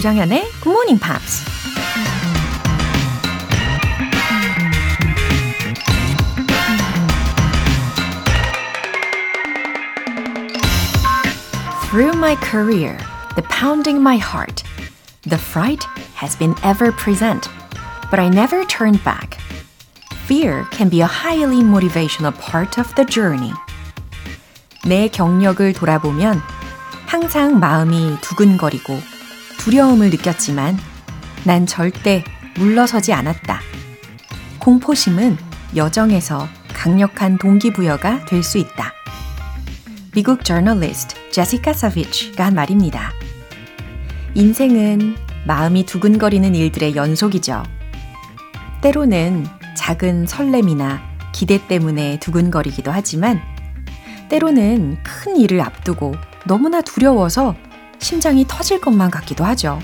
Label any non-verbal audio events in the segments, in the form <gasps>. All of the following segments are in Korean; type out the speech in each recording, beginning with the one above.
조장현의 Good Morning Pops. Through my career, the pounding my heart, the fright has been ever present, but I never turned back. Fear can be a highly motivational part of the journey. 내 경력을 돌아보면 항상 마음이 두근거리고 두려움을 느꼈지만 난 절대 물러서지 않았다. 공포심은 여정에서 강력한 동기부여가 될 수 있다. 미국 저널리스트 제시카 사비치가 한 말입니다. 인생은 마음이 두근거리는 일들의 연속이죠. 때로는 작은 설렘이나 기대 때문에 두근거리기도 하지만 때로는 큰 일을 앞두고 너무나 두려워서 심장이 터질 것만 같기도 하죠.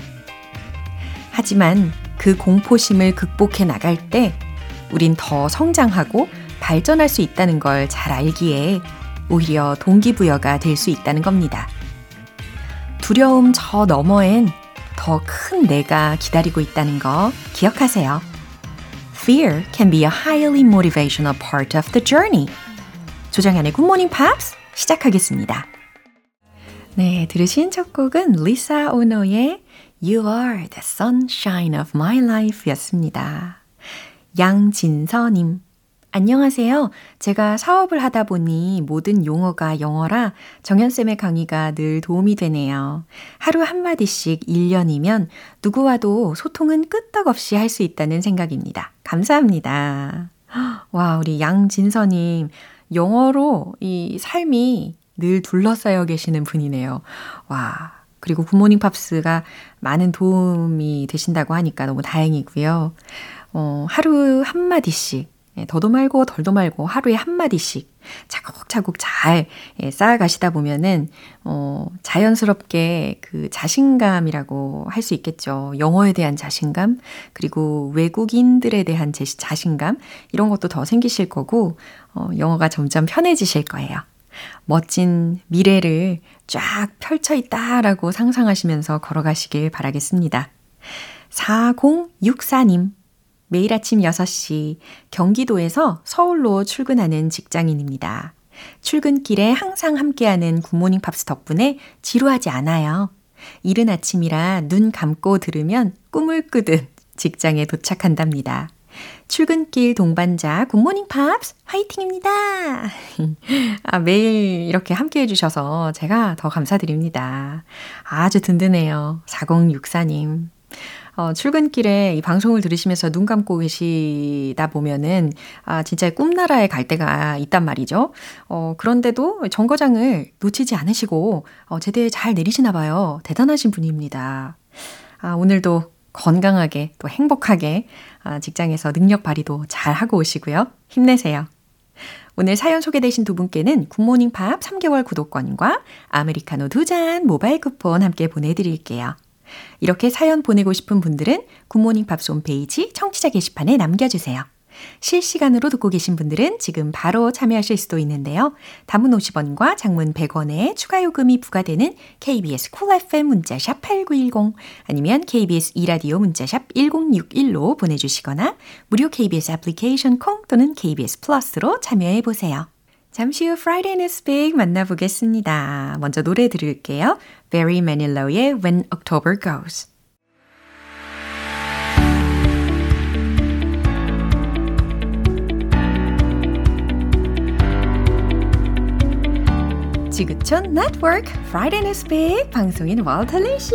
하지만 그 공포심을 극복해 나갈 때 우린 더 성장하고 발전할 수 있다는 걸 잘 알기에 오히려 동기부여가 될 수 있다는 겁니다. 두려움 저 너머엔 더 큰 내가 기다리고 있다는 거 기억하세요. Fear can be a highly motivational part of the journey. Good Morning Pops 시작하겠습니다. 네, 들으신 첫 곡은 리사 오노의 You are the sunshine of my life 였습니다. 양진서님, 안녕하세요. 제가 사업을 하다 보니 모든 용어가 영어라 정연쌤의 강의가 늘 도움이 되네요. 하루 한마디씩 1년이면 누구와도 소통은 끄떡없이 할 수 있다는 생각입니다. 감사합니다. 와, 우리 양진서님, 영어로 이 삶이 늘 둘러싸여 계시는 분이네요. 와, 그리고 굿모닝 팝스가 많은 도움이 되신다고 하니까 너무 다행이고요. 어, 하루 한마디씩 예, 더도 말고 덜도 말고 하루에 한마디씩 차곡차곡 잘 예, 쌓아가시다 보면은, 어, 자연스럽게 그 자신감이라고 할 수 있겠죠. 영어에 대한 자신감, 그리고 외국인들에 대한 제 자신감, 이런 것도 더 생기실 거고, 어, 영어가 점점 편해지실 거예요. 멋진 미래를 쫙 펼쳐 있다라고 상상하시면서 걸어가시길 바라겠습니다. 4064님. 매일 아침 6시 경기도에서 서울로 출근하는 직장인입니다. 출근길에 항상 함께하는 굿모닝 팝스 덕분에 지루하지 않아요. 이른 아침이라 눈 감고 들으면 꿈을 꾸듯 직장에 도착한답니다. 출근길 동반자 Good Morning Pops 화이팅입니다. 아, 매일 이렇게 함께 해주셔서 제가 더 감사드립니다. 아주 든든해요. 4064님. 어, 출근길에 이 방송을 들으시면서 눈 감고 계시다 보면은, 아, 진짜 꿈나라에 갈 때가 있단 말이죠. 어, 그런데도 정거장을 놓치지 않으시고, 어, 제때에 잘 내리시나 봐요. 대단하신 분입니다. 아, 오늘도 건강하게 또 행복하게 아, 직장에서 능력 발휘도 잘 하고 오시고요. 힘내세요. 오늘 사연 소개되신 두 분께는 Good Morning Pops 3개월 구독권과 아메리카노 두 잔 모바일 쿠폰 함께 보내드릴게요. 이렇게 사연 보내고 싶은 분들은 Good Morning Pops 홈페이지 청취자 게시판에 남겨주세요. 실시간으로 듣고 계신 분들은 지금 바로 참여하실 수도 있는데요. 단문 50원과 장문 100원의 추가 요금이 부과되는 KBS Cool FM 문자샵 8910 아니면 KBS 2라디오 문자샵 1061로 보내주시거나 무료 KBS 애플리케이션 콩 또는 KBS 플러스로 참여해 보세요. 잠시 후 Friday News Pick 만나보겠습니다. 먼저 노래 들을게요. Barry Manilow의 When October Goes. 지구촌 네트워크 Friday in Speak 방송인 월터리 씨.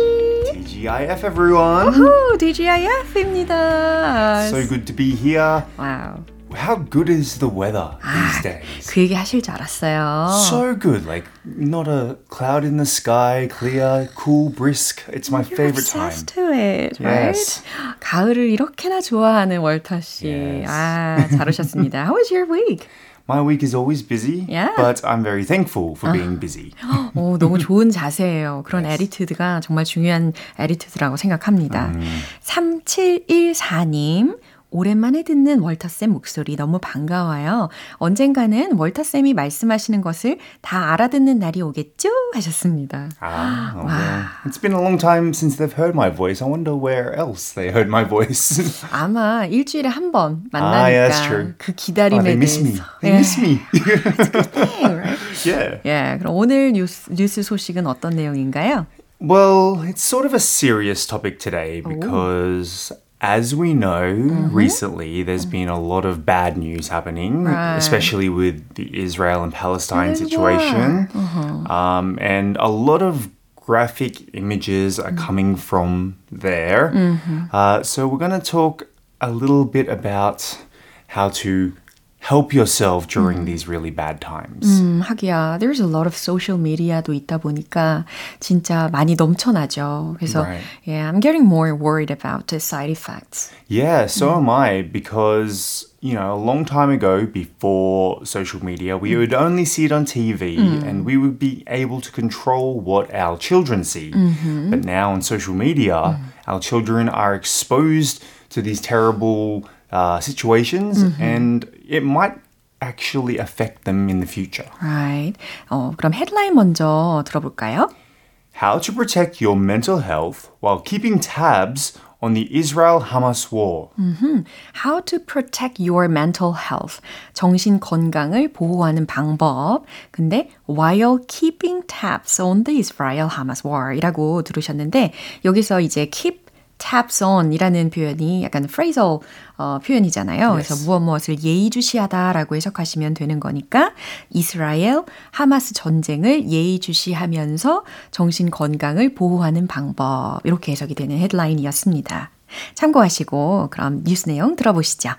TGIF everyone. 오호, TGIF입니다. So good to be here. 와우. How good is the weather these days? 그 얘기 하실 줄 알았어요. So good. Like not a cloud in the sky, clear, cool, brisk. It's my You're favorite time. obsessed to it, right? Yes. 가을을 이렇게나 좋아하는 월터 씨. Yes. 아, 잘 오셨습니다. How was your week? My week is always busy, Yeah. but I'm very thankful for being busy. 오, 너무 좋은 자세예요. 그런 에리튜드가 정말 중요한 에리튜드라고 생각합니다. 3714님. 오랜만에 듣는 월터쌤 목소리 너무 반가워요. 언젠가는 월터쌤이 말씀하시는 것을 다 알아듣는 날이 오겠죠? 하셨습니다. Ah, oh, well, it's been a long time since they've heard my voice. I wonder where else they heard my voice. 아마 일주일에 한 번 만나니까 Ah, yeah. 그 기다림에 Oh, they miss me. 대해서. They miss me. me. right? yeah. 예, 그럼 오늘 뉴스, 뉴스 소식은 어떤 내용인가요? Well, it's sort of a serious topic today because, as we know, recently there's been a lot of bad news happening, Right. especially with the Israel and Palestine There's situation. Um, and a lot of graphic images are coming from there. Uh, so, we're going to talk a little bit about how to help yourself during these really bad times. 음, 하기야, there's a lot of social media도 있다 보니까 진짜 많이 넘쳐나죠. 그래서, Right. yeah, I'm getting more worried about the side effects. Yeah, so am I because, you know, a long time ago before social media, we would only see it on TV and we would be able to control what our children see. But now on social media, our children are exposed to these terrible uh, situations and it might actually affect them in the future. Right. 어, 그럼 헤드라인 먼저 들어볼까요? How to protect your mental health while keeping tabs on the Israel Hamas war. How to protect your mental health. 정신 건강을 보호하는 방법. 근데 while keeping tabs on the Israel-Hamas war 이라고 들으셨는데 여기서 이제 keep tabs on 이라는 표현이 약간 phrasal 어, 표현이잖아요. 그래서 무엇 무엇을 예의주시하다라고 해석하시면 되는 거니까 이스라엘 하마스 전쟁을 예의주시하면서 정신 건강을 보호하는 방법 이렇게 해석이 되는 헤드라인이었습니다. 참고하시고 그럼 뉴스 내용 들어보시죠.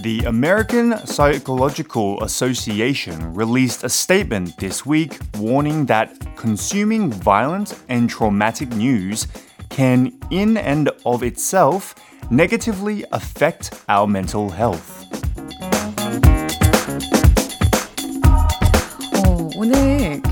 The American Psychological Association released a statement this week warning that consuming violent and traumatic news can, in and of itself, negatively affect our mental health.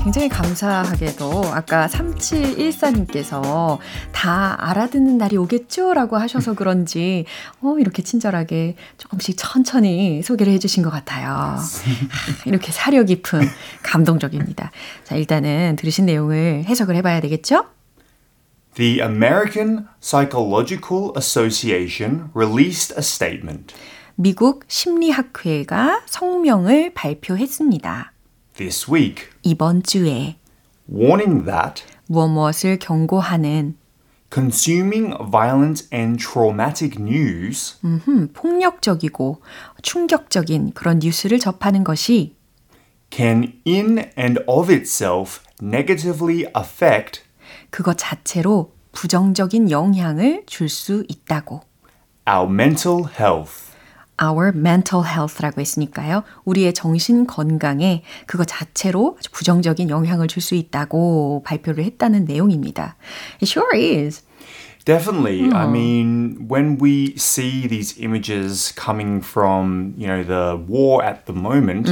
굉장히 감사하게도 아까 3714님께서 다 알아듣는 날이 오겠죠? 라고 하셔서 그런지 어, 이렇게 친절하게 조금씩 천천히 소개를 해주신 것 같아요. 아, 이렇게 사려 깊은 감동적입니다. 자, 일단은 들으신 내용을 해석을 해봐야 되겠죠? The American Psychological Association released a statement 미국 심리학회가 성명을 발표했습니다. this week 이번 주에 warning that 무엇 무엇을 경고하는 consuming violent and traumatic news 음, 폭력적이고 충격적인 그런 뉴스를 접하는 것이 can, in and of itself, negatively affect 그것 자체로 부정적인 영향을 줄 수 있다고. our mental health. Our mental health라고 했으니까요. 우리의 정신 건강에 그것 자체로 아주 부정적인 영향을 줄 수 있다고 발표를 했다는 내용입니다. It sure is. Definitely. I mean, when we see these images coming from, you know, the war at the moment,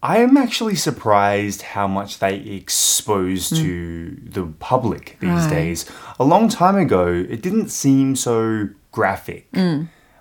I am actually surprised how much they expose to the public these Right. days. A long time ago, it didn't seem so graphic.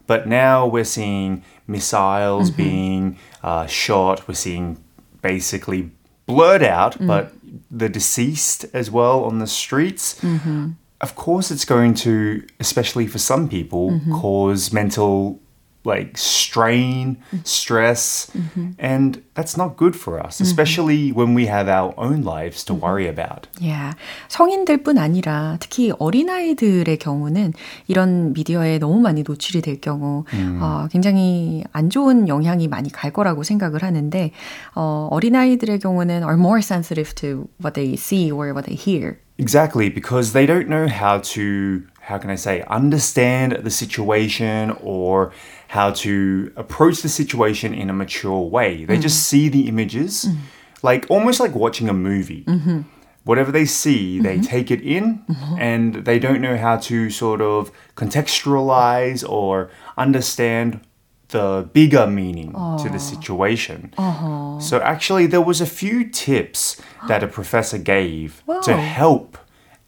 But now we're seeing missiles mm-hmm. being uh, shot. We're seeing basically blurred out, mm. but the deceased as well on the streets. Mm-hmm. Of course, it's going to, especially for some people, mm-hmm. cause mental like strain, stress, and that's not good for us, especially when we have our own lives to worry about. Yeah. 성인들뿐 아니라 특히 어린아이들의 경우는 이런 미디어에 너무 많이 노출이 될 경우 어, 굉장히 안 좋은 영향이 많이 갈 거라고 생각을 하는데 어, 어린아이들의 경우는 are more sensitive to what they see or what they hear. Exactly, because they don't know how to, how can I say, understand the situation or how to approach the situation in a mature way. They mm. just see the images, mm. like almost like watching a movie. Mm-hmm. Whatever they see, they mm-hmm. take it in mm-hmm. and they don't know how to sort of contextualize or understand the bigger meaning to the oh. situation. Uh-huh. So actually, there was a few tips that a professor gave to help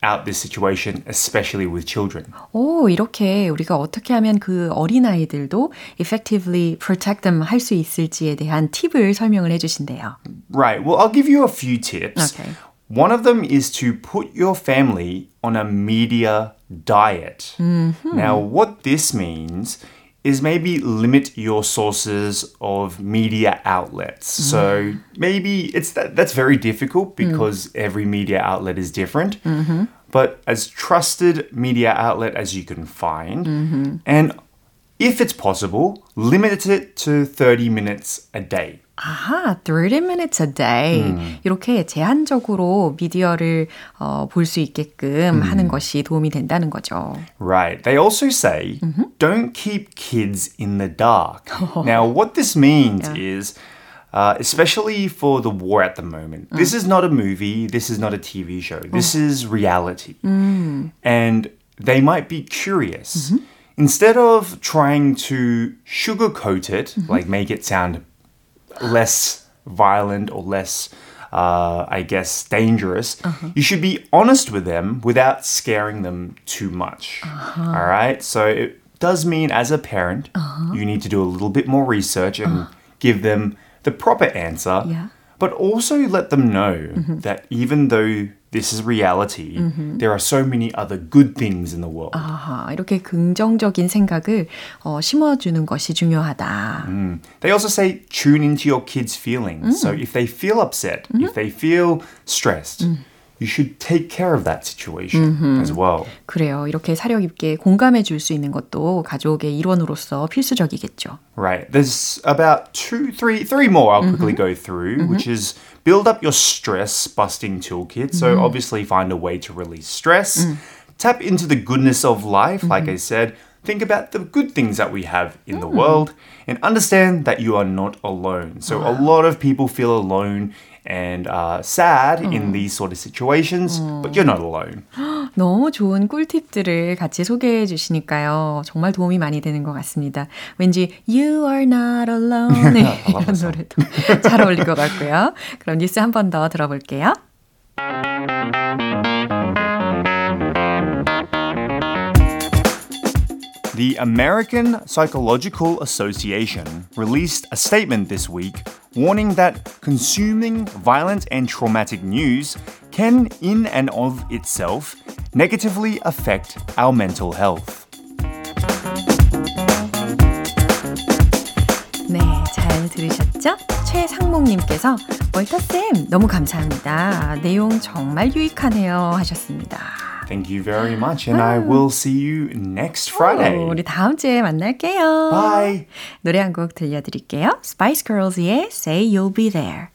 out this situation, especially with children. 오, 이렇게 우리가 어떻게 하면 그 어린아이들도 effectively protect them 할 수 있을지에 대한 팁을 설명을 해주신대요. Right. Well, I'll give you a few tips. Okay. One of them is to put your family on a media diet. Now, what this means is maybe limit your sources of media outlets. Mm. So maybe it's that that's very difficult mm. because every media outlet is different. Mm-hmm. But as trusted media outlet as you can find, mm-hmm. and if it's possible, limit it to 30 minutes a day. 아하, 30 minutes a day. 이렇게 제한적으로 미디어를 어, 볼 수 있게끔 하는 것이 도움이 된다는 거죠. Right. They also say don't keep kids in the dark. <laughs> now, what this means is, uh, especially for the war at the moment, this is not a movie, this is not a TV show, this is reality. And they might be curious. Instead of trying to sugarcoat it, like make it sound less violent or less, uh, I guess, dangerous, uh-huh. you should be honest with them without scaring them too much. Uh-huh. All right? So it does mean, as a parent, uh-huh. you need to do a little bit more research and give them the proper answer. Yeah. But also let them know mm-hmm. that even though this is reality, there are so many other good things in the world. 아하, 이렇게 긍정적인 생각을 어, 심어주는 것이 중요하다. They also say tune into your kids' feelings. So if they feel upset, if they feel stressed, you should take care of that situation as well. 그래요. 이렇게 사력 있게 공감해 줄 수 있는 것도 가족의 일원으로서 필수적이겠죠. Right. There's about two, three, three more I'll quickly go through, which is build up your stress busting toolkit. So obviously find a way to release stress. Tap into the goodness of life, like I said. Think about the good things that we have in the world and understand that you are not alone. So a lot of people feel alone and uh, sad in these sort of situations, but you're not alone. <gasps> 너무 좋은 꿀팁들을 같이 소개해 주시니까요. 정말 도움이 많이 되는 것 같습니다. 왠지 You are not alone 네, <laughs> 이런 노래도 <laughs> 잘 어울릴 것 같고요. 그럼 뉴스 한 번 더 들어볼게요. The American Psychological Association released a statement this week warning that consuming violent and traumatic news can, in and of itself, negatively affect our mental health. 네, 잘 들으셨죠? 최상목님께서 월터쌤 너무 감사합니다. 내용 정말 유익하네요 하셨습니다. Thank you very much, and I will see you next Friday. 오, 우리 다음 주에 만날게요. Bye. 노래 한 곡 들려드릴게요. Spice Girls의 Say You'll Be There.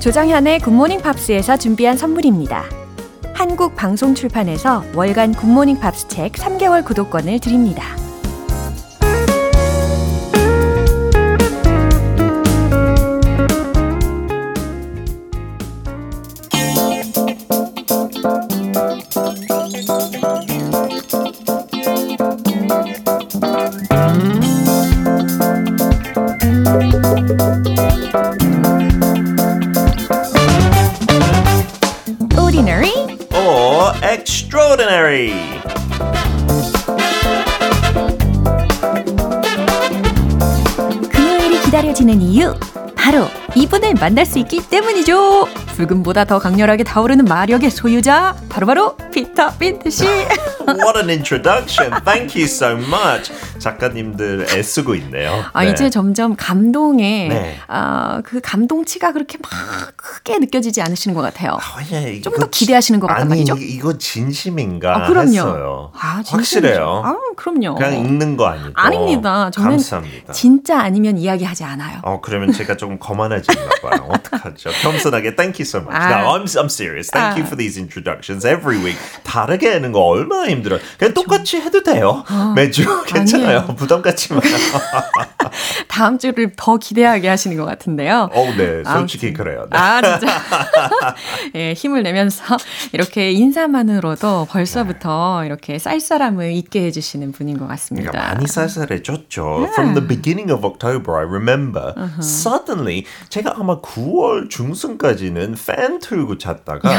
조정현의 굿모닝 팝스에서 준비한 선물입니다. 한국 방송 출판에서 월간 굿모닝 팝스 책 3개월 구독권을 드립니다. 만날 수 있기 때문이죠. 불금보다 더 강렬하게 타오르는 마력의 소유자 바로 바로 피터 빈트 씨. <laughs> What an introduction. Thank you so much. 작가님들 애쓰고 있네요. 아 네. 이제 점점 감동에 네. 아, 그 감동치가 그렇게 막 크게 느껴지지 않으시는 것 같아요. 아, 예, 좀 이거 더 기대하시는 것 같단 아니, 말이죠? 이거 진심인가 아, 그럼요. 했어요. 아, 진심이죠. 확실해요. 아, 그럼요. 그냥 읽는 거 아니고. 아닙니다. 저는 감사합니다. 진짜 아니면 이야기하지 않아요. 어, 그러면 제가 좀 거만해지나 봐요. <laughs> 어떡하죠? 겸손하게 thank you so much. 아. No, I'm I'm serious. Thank you for these introductions every week. 다르게 하는 거 얼마나 힘들어요. 그냥 똑같이 해도 돼요. 매주 괜찮아요. 아니에요. 부담 갖지 마요. <laughs> 다음 주를 더 기대하게 하시는 것 같은데요. 어, 네, 솔직히 아무튼. 그래요. 네. 아, 진짜. <laughs> 예, 힘을 내면서 이렇게 인사만으로도 벌써부터 이렇게 쌀쌀함을 잊게 해주시는 분인 것 같습니다. 그러니까 많이 쌀쌀해졌죠. From the beginning of October, I remember suddenly 제가 아마 9월 중순까지는 팬 틀고 잤다가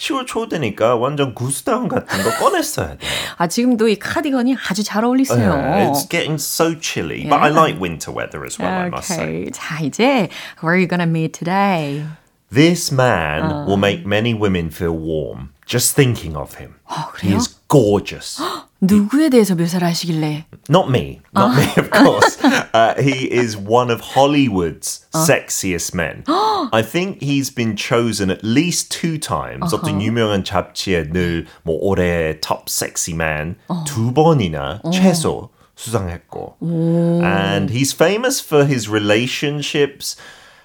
10월 초 되니까 완전 구스다운 같은 거 꺼냈어야 돼요. 아, 지금도 이 카디건이 아주 잘 어울리세요. Yeah, it's getting so chilly, but I Yeah. like winter weather as well. I must say. Okay. 자, 이제 where are you gonna meet today? This man will make many women feel warm just thinking of him. he 그래요? is gorgeous. <gasps> 누구에 대해서 묘사를 하시길래? Not me, not me, of <laughs> course. Uh, he is one of Hollywood's sexiest men. <gasps> I think he's been chosen at least two times. 어떤 유명한 잡지에 늘뭐 올해 top sexy man 두 번이나 최소 수상했고. And he's famous for his relationships.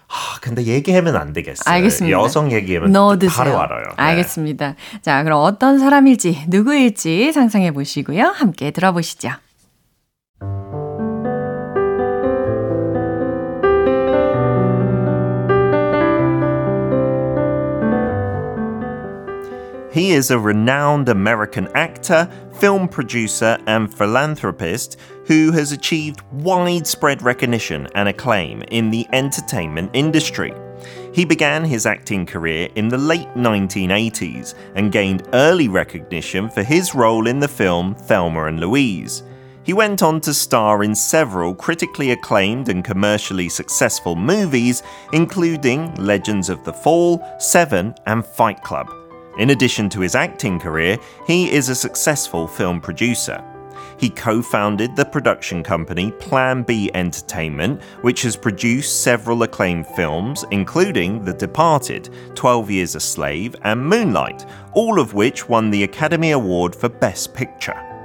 아, 근데 얘기하면 안 되겠어요. 알겠습니다. 여성 얘기하면 넣어두세요. 바로 알아요. 네. 알겠습니다. 자, 그럼 어떤 사람일지, 누구일지 상상해 보시고요. 함께 들어보시죠. He is a renowned American actor, film producer, and philanthropist who has achieved widespread recognition and acclaim in the entertainment industry. He began his acting career in the late 1980s and gained early recognition for his role in the film Thelma and Louise. He went on to star in several critically acclaimed and commercially successful movies, including Legends of the Fall, Seven, and Fight Club. In addition to his acting career, he is a successful film producer. He co founded the production company Plan B Entertainment, which has produced several acclaimed films, including The Departed, 12 Years a Slave, and Moonlight, all of which won the Academy Award for Best Picture.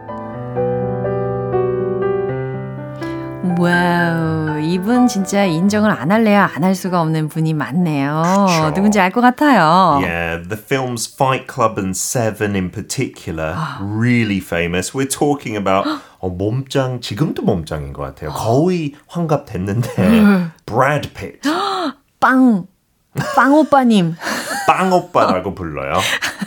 와우, 이분 진짜 인정을 안 할래야 안 할 수가 없는 분이 많네요. 그쵸. 누군지 알 것 같아요. Yeah, the films Fight Club and Seven in particular, really famous. We're talking about 어, 몸짱, 지금도 몸짱인 것 같아요. 거의 환갑 됐는데, Brad Pitt. 빵, 빵 오빠님. 빵 오빠라고 불러요.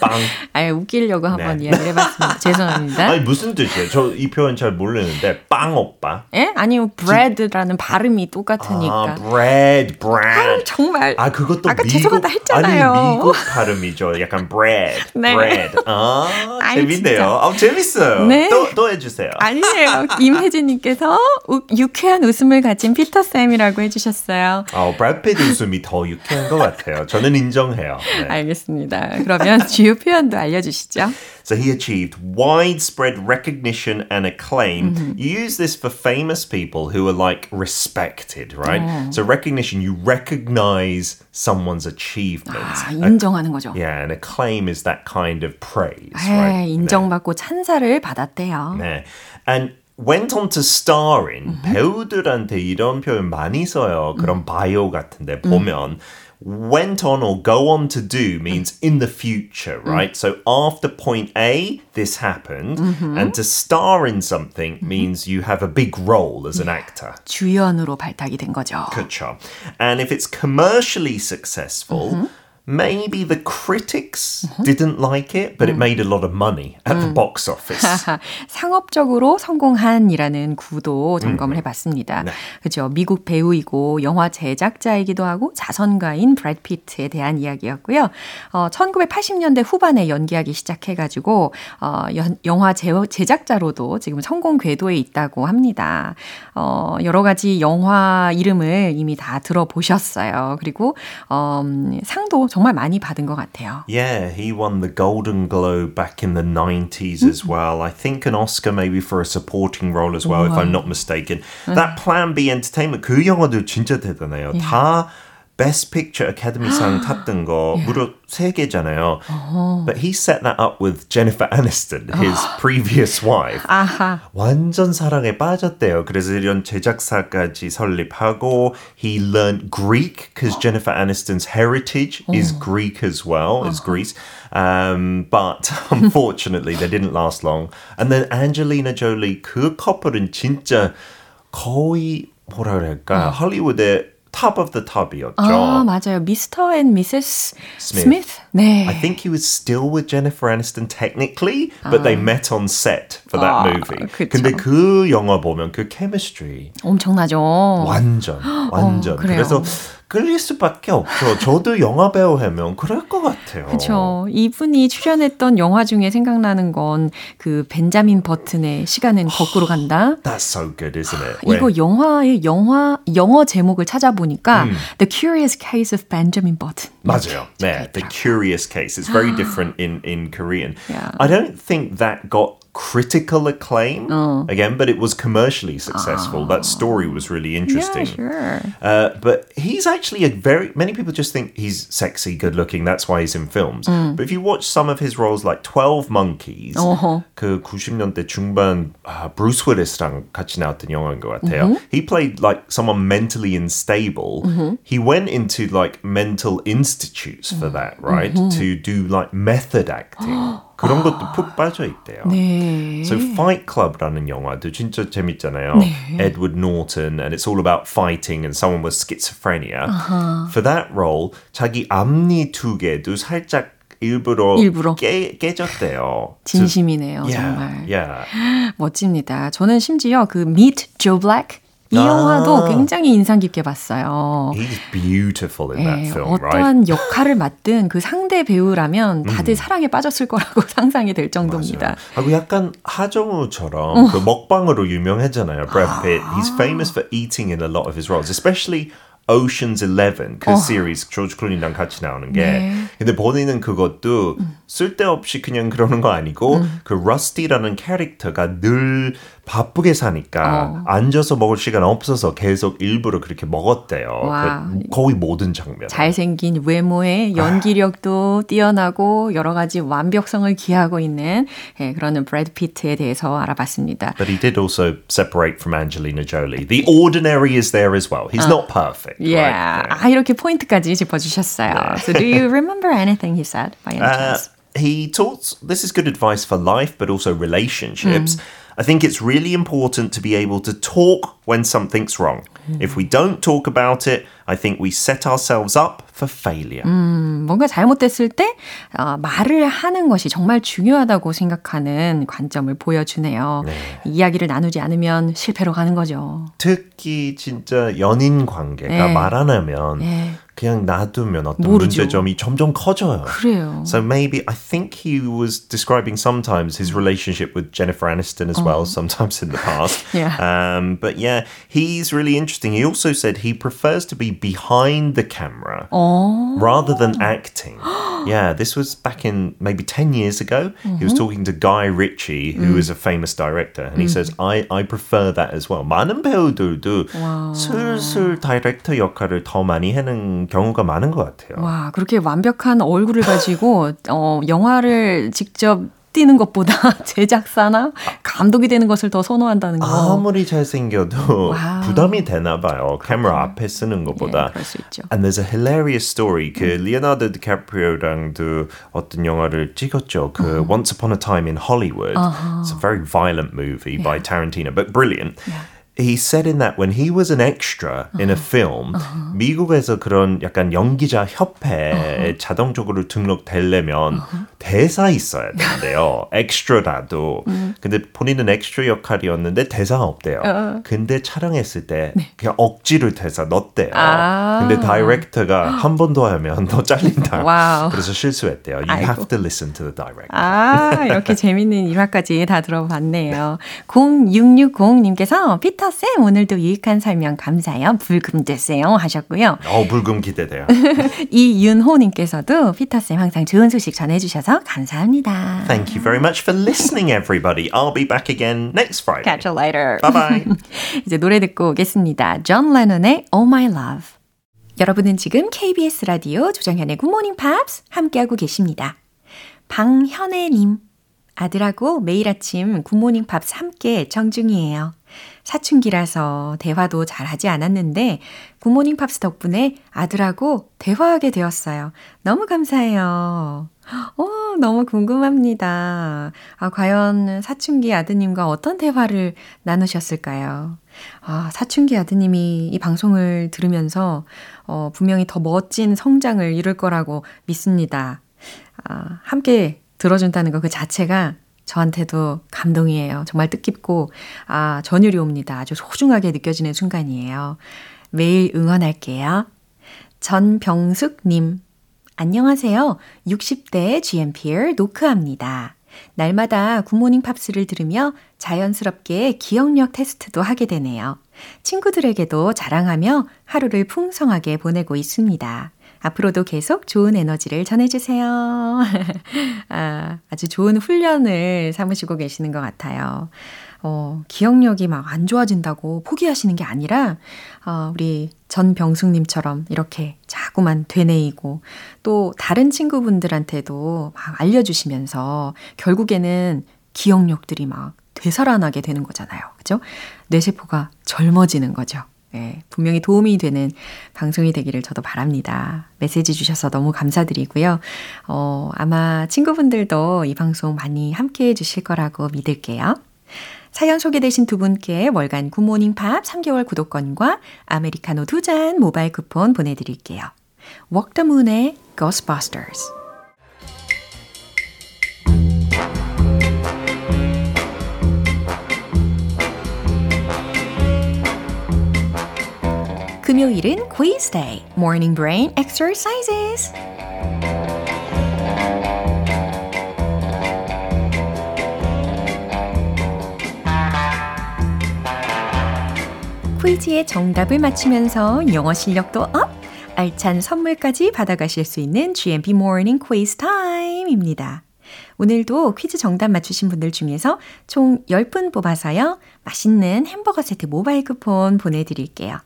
빵. <laughs> 아, 웃기려고 한번 네. 이야기를 해봤습니다. <laughs> 죄송합니다. 아니 무슨 뜻이에요? 저 이 표현 잘 모르는데 빵 오빠. 예? 아니요, 브레드라는 발음이 똑같으니까. 아, bread, bread. 정말. 아 그것도 아까 미국 죄송하다 했잖아요. 아니 미국 발음이죠. 약간 bread, <laughs> 네. bread. 아 재밌네요. 아 재밌어요. 네. 또또 해주세요. 아니에요. 임혜진님께서 우- 유쾌한 웃음을 가진 피터 쌤이라고 해주셨어요. 아, 브래피드 웃음이 더 유쾌한 것 같아요. 저는 인정해요. 네. 알겠습니다. 그러면 주요 표현도 알려주시죠. So he achieved widespread recognition and acclaim. Mm-hmm. You use this for famous people who are like respected, right? So recognition, you recognize someone's achievements. 아, 인정하는 거죠. Yeah, and acclaim is that kind of praise, 에, right? 인정받고 찬사를 받았대요. 네. And went on to star in 배우들한테 이런 표현 많이 써요. 그런 바이오 같은데 보면 went on or go on to do means in the future, right? So after point A, this happened, and to star in something means you have a big role as an actor. 주연으로 발탁이 된 거죠. 그쵸. And if it's commercially successful, Maybe the critics didn't like it, but it made a lot of money at the box office. <laughs> 상업적으로 성공한이라는 구도 점검을 해봤습니다. 네. 그렇죠. 미국 배우이고 영화 제작자이기도 하고 자선가인 브래드 피트에 대한 이야기였고요. 어, 1980년대 후반에 연기하기 시작해가지고 어, 연- 영화 제, 제작자로도 지금 성공 궤도에 있다고 합니다. 어, 여러 가지 영화 이름을 이미 다 들어보셨어요. 그리고 어, 음, 상도 정말 많이 받은 것 같아요. Yeah, he won the Golden Globe back in the 90s as well. I think an Oscar maybe for a supporting role as well, if I'm not mistaken. That Plan B Entertainment, 그 영화도 진짜 대단해요. 다 Best Picture Academy상 탔던 거 <gasps> 무려 세 개잖아요. But he set that up with Jennifer Aniston, his <gasps> previous wife. 아하. 완전 사랑에 빠졌대요. 그래서 이런 제작사까지 설립하고 he learned Greek because Jennifer Aniston's heritage is Greek as well, is Greece. Um, but <laughs> unfortunately, they didn't last long. And then Angelina Jolie 그 커플은 진짜 거의 뭐라 그럴까 할리우드의 top of the top이었죠. 아, 맞아요. 미스터 앤 미세스 Smith. 스미스? 네. I think he was still with Jennifer Aniston technically, but they met on set for that 아, movie. 그쵸. 근데 그 영화 보면 그 chemistry 엄청나죠. 완전 완전 그래요. 그래서 끌릴 수밖에 없죠. 저도 영화 배우 하면 그럴 것 같아요. 그렇죠. 이분이 출연했던 영화 중에 생각나는 건 그 벤자민 버튼의 시간은 거꾸로 간다. That's so good, isn't it? 이거 영화의 영화 영어 제목을 찾아보니까 The Curious Case of Benjamin Button. 맞아요. 네, the curious case. It's very different in in Korean. Yeah. I don't think that got critical acclaim again, but it was commercially successful. That story was really interesting. Yeah, sure. Uh, but he's actually a very many people just think he's sexy, good looking. That's why he's in films. But if you watch some of his roles, like Twelve Monkeys, 어허. 그 90년대 중반 아, 브루스 윌리스랑 같이 나왔던 영화인 것 같아요. He played like someone mentally unstable. He went into like mental institutes for that, right? To do like method acting. <gasps> 그런 것도 푹 빠져 있대요. 네. So Fight Club라는 영화도 진짜 재밌잖아요. Edward Norton and it's all about fighting and someone with schizophrenia. For that role 자기 앞니 두 개도 살짝 일부러, 일부러. 깨, 깨졌대요. 진심이네요, yeah, 정말. yeah. 멋집니다. 저는 심지어 그 Meet Joe Black 이 아. 영화도 굉장히 인상 깊게 봤어요. He's beautiful in that 예, film, right? 어떠한 역할을 맡든 그 상대 배우라면 다들 사랑에 빠졌을 거라고 상상이 될 정도입니다. 하고 약간 하정우처럼 그 먹방으로 유명했잖아요. Brad Pitt. He's famous for eating in a lot of his roles, especially Ocean's Eleven 그 시리즈 조지 클루니랑 같이 나오는 게. 네. 근데 본인은 그것도 쓸데없이 그냥 그러는 거 아니고 그 러스티라는 캐릭터가 늘 바쁘게 사니까 앉아서 먹을 시간 없어서 계속 일부러 그렇게 먹었대요. 와. 그 거의 모든 장면. 잘생긴 외모에 연기력도 뛰어나고 여러 가지 완벽성을 기하고 있는 예, 그런 브래드 피트에 대해서 알아봤습니다. But he did also separate from Angelina Jolie. The ordinary is there as well. He's not perfect. Yeah. Right? 아, 이렇게 포인트까지 짚어주셨어요. So do you remember anything he said by any Uh, chance? he talks, this is good advice for life, but also relationships. I think it's really important to be able to talk when something's wrong. If we don't talk about it, I think we set ourselves up for failure. 뭔가 잘못됐을 때 어, 말을 하는 것이 정말 중요하다고 생각하는 관점을 보여주네요. 이야기를 나누지 않으면 실패로 가는 거죠. 특히 진짜 연인 관계가 네. 말 안 하면 네. 그냥 놔두면 어떤 모르죠. 문제점이 점점 커져요. 그래요. So maybe I think he was describing sometimes his relationship with Jennifer Aniston as well, sometimes in the past. <laughs> Yeah. Um, but yeah, he's really interesting. He also said he prefers to be behind the camera rather than acting. <gasps> yeah, this was back in maybe 10 years ago. He was talking to Guy Ritchie, who is a famous director, and he says, I, I prefer that as well. 많은 배우들도 슬슬 다이렉터 역할을 더 많이 하는 경우가 많은 것 같아요. 와, 그렇게 완벽한 얼굴을 가지고 <laughs> 어, 영화를 직접 뛰는 것보다 제작사나 감독이 되는 것을 더 선호한다는 거. 아무리 잘생겨도 wow. 부담이 되나 봐요. 카메라 앞에 서는 것보다. 예, 그럴 수 있죠. And there's a hilarious story. 그 리오나르도 디카프리오랑도 어떤 영화를 찍었죠. 그 Once Upon a Time in Hollywood. It's a very violent movie by Tarantino, but brilliant. He said in that when he was an extra in a film, 미국에서 그런 약간 연기자 협회에 자동적으로 등록되려면 대사 있어야 된대요. <laughs> 엑스트라라도. 근데 본인은 엑스트라 역할이었는데 대사가 없대요. 근데 촬영했을 때 그냥 억지로 대사 넣었대요. 아. 근데 director가 <gasps> 한 번 더 하면 너 잘린다. Wow. 그래서 실수했대요. You 아이고. have to listen to the director. 아, 이렇게 재밌는 일화까지 다 들어봤네요. 0660님께서 피터 쌤 오늘도 유익한 설명 감사해요. 불금 되세요 하셨고요. 어, 불금 기대돼요. <laughs> 이윤호님께서도 피터쌤 항상 좋은 소식 전해주셔서 감사합니다. Thank you very much for listening, everybody. I'll be back again next Friday. Catch you later. Bye bye. <laughs> 이제 노래 듣고 오겠습니다. 존 레논의 Oh My Love. 여러분은 지금 KBS 라디오 조정현의 굿모닝 팝스 함께하고 계십니다. 방현애님, 아들하고 매일 아침 굿모닝 팝스 함께 애청 중이에요. 사춘기라서 대화도 잘 하지 않았는데 굿모닝 팝스 덕분에 아들하고 대화하게 되었어요. 너무 감사해요. 어, 너무 궁금합니다. 아, 과연 사춘기 아드님과 어떤 대화를 나누셨을까요? 아, 사춘기 아드님이 이 방송을 들으면서 어, 분명히 더 멋진 성장을 이룰 거라고 믿습니다. 아, 함께 들어준다는 것 그 자체가 저한테도 감동이에요. 정말 뜻깊고, 아, 전율이 옵니다. 아주 소중하게 느껴지는 순간이에요. 매일 응원할게요. 전병숙님, 안녕하세요. 60대 GMPR 노크합니다. 날마다 굿모닝 팝스를 들으며 자연스럽게 기억력 테스트도 하게 되네요. 친구들에게도 자랑하며 하루를 풍성하게 보내고 있습니다. 앞으로도 계속 좋은 에너지를 전해주세요. <laughs> 아, 아주 좋은 훈련을 삼으시고 계시는 것 같아요. 어, 기억력이 막 안 좋아진다고 포기하시는 게 아니라, 어, 우리 전병숙님처럼 이렇게 자꾸만 되뇌이고, 또 다른 친구분들한테도 막 알려주시면서, 결국에는 기억력들이 막 되살아나게 되는 거잖아요. 그죠? 뇌세포가 젊어지는 거죠. 네, 분명히 도움이 되는 방송이 되기를 저도 바랍니다. 메시지 주셔서 너무 감사드리고요. 어, 아마 친구분들도 이 방송 많이 함께 해주실 거라고 믿을게요. 사연 소개되신 두 분께 월간 굿모닝 팝 3개월 구독권과 아메리카노 두 잔 모바일 쿠폰 보내드릴게요. Walk the Moon의 Ghostbusters 금요일은 quiz day, morning brain exercises. 퀴즈의 정답을 맞추면서 영어 실력도 up! 알찬 선물까지 받아가실 수 있는 GMP Morning Quiz Time입니다. 오늘도 퀴즈 정답 맞추신 분들 중에서 총 10분 뽑아서요. 맛있는 햄버거 세트 모바일 쿠폰 보내드릴게요.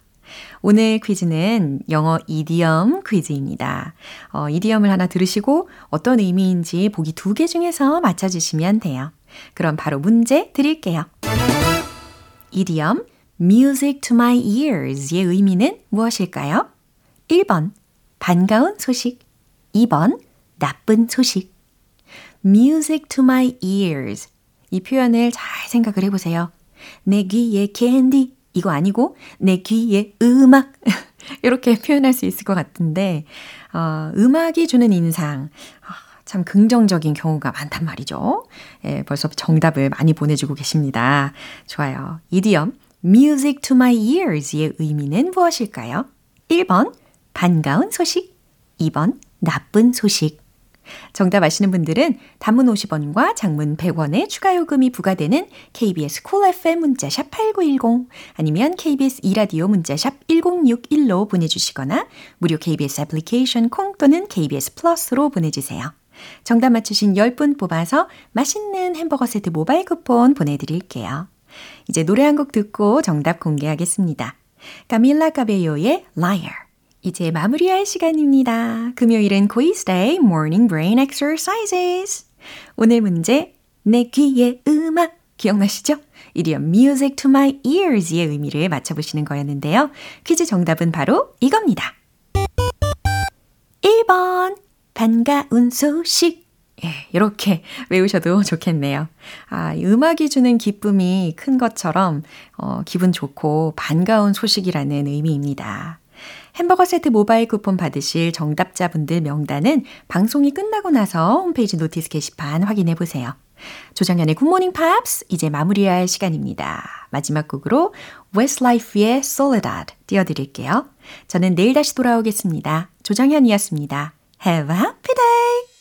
오늘 퀴즈는 영어 idiom 퀴즈입니다. 어, idiom을 하나 들으시고 어떤 의미인지 보기 두 개 중에서 맞춰주시면 돼요. 그럼 바로 문제 드릴게요. 이디엄 music to my ears의 의미는 무엇일까요? 1번 반가운 소식 2번 나쁜 소식 music to my ears 이 표현을 잘 생각을 해보세요. 내 귀에 캔디 이거 아니고 내 귀에 음악 <laughs> 이렇게 표현할 수 있을 것 같은데 어, 음악이 주는 인상 아, 참 긍정적인 경우가 많단 말이죠. 예, 벌써 정답을 많이 보내주고 계십니다. 좋아요. 이디엄 music to my ears의 의미는 무엇일까요? 1번 반가운 소식 2번 나쁜 소식 정답 아시는 분들은 단문 50원과 장문 100원의 추가 요금이 부과되는 KBS 콜 cool FM 문자샵 8910 아니면 KBS 이라디오 문자샵 1061로 보내주시거나 무료 KBS 애플리케이션 콩 또는 KBS 플러스로 보내주세요. 정답 맞추신 10분 뽑아서 맛있는 햄버거 세트 모바일 쿠폰 보내드릴게요. 이제 노래 한 곡 듣고 정답 공개하겠습니다. 까밀라 카베요의 Liar 이제 마무리할 시간입니다. 금요일은 quiz day, morning brain exercises. 오늘 문제, 내 귀에 음악. 기억나시죠? 이리엄 music to my ears의 의미를 맞춰보시는 거였는데요. 퀴즈 정답은 바로 이겁니다. 1번, 반가운 소식. 예, 이렇게 외우셔도 좋겠네요. 아, 음악이 주는 기쁨이 큰 것처럼, 어, 기분 좋고 반가운 소식이라는 의미입니다. 햄버거 세트 모바일 쿠폰 받으실 정답자분들 명단은 방송이 끝나고 나서 홈페이지 notice 게시판 확인해 보세요. 조정현의 굿모닝 팝스 이제 마무리할 시간입니다. 마지막 곡으로 Westlife의 Soledad 띄워드릴게요. 저는 내일 다시 돌아오겠습니다. 조정현이었습니다. Have a happy day!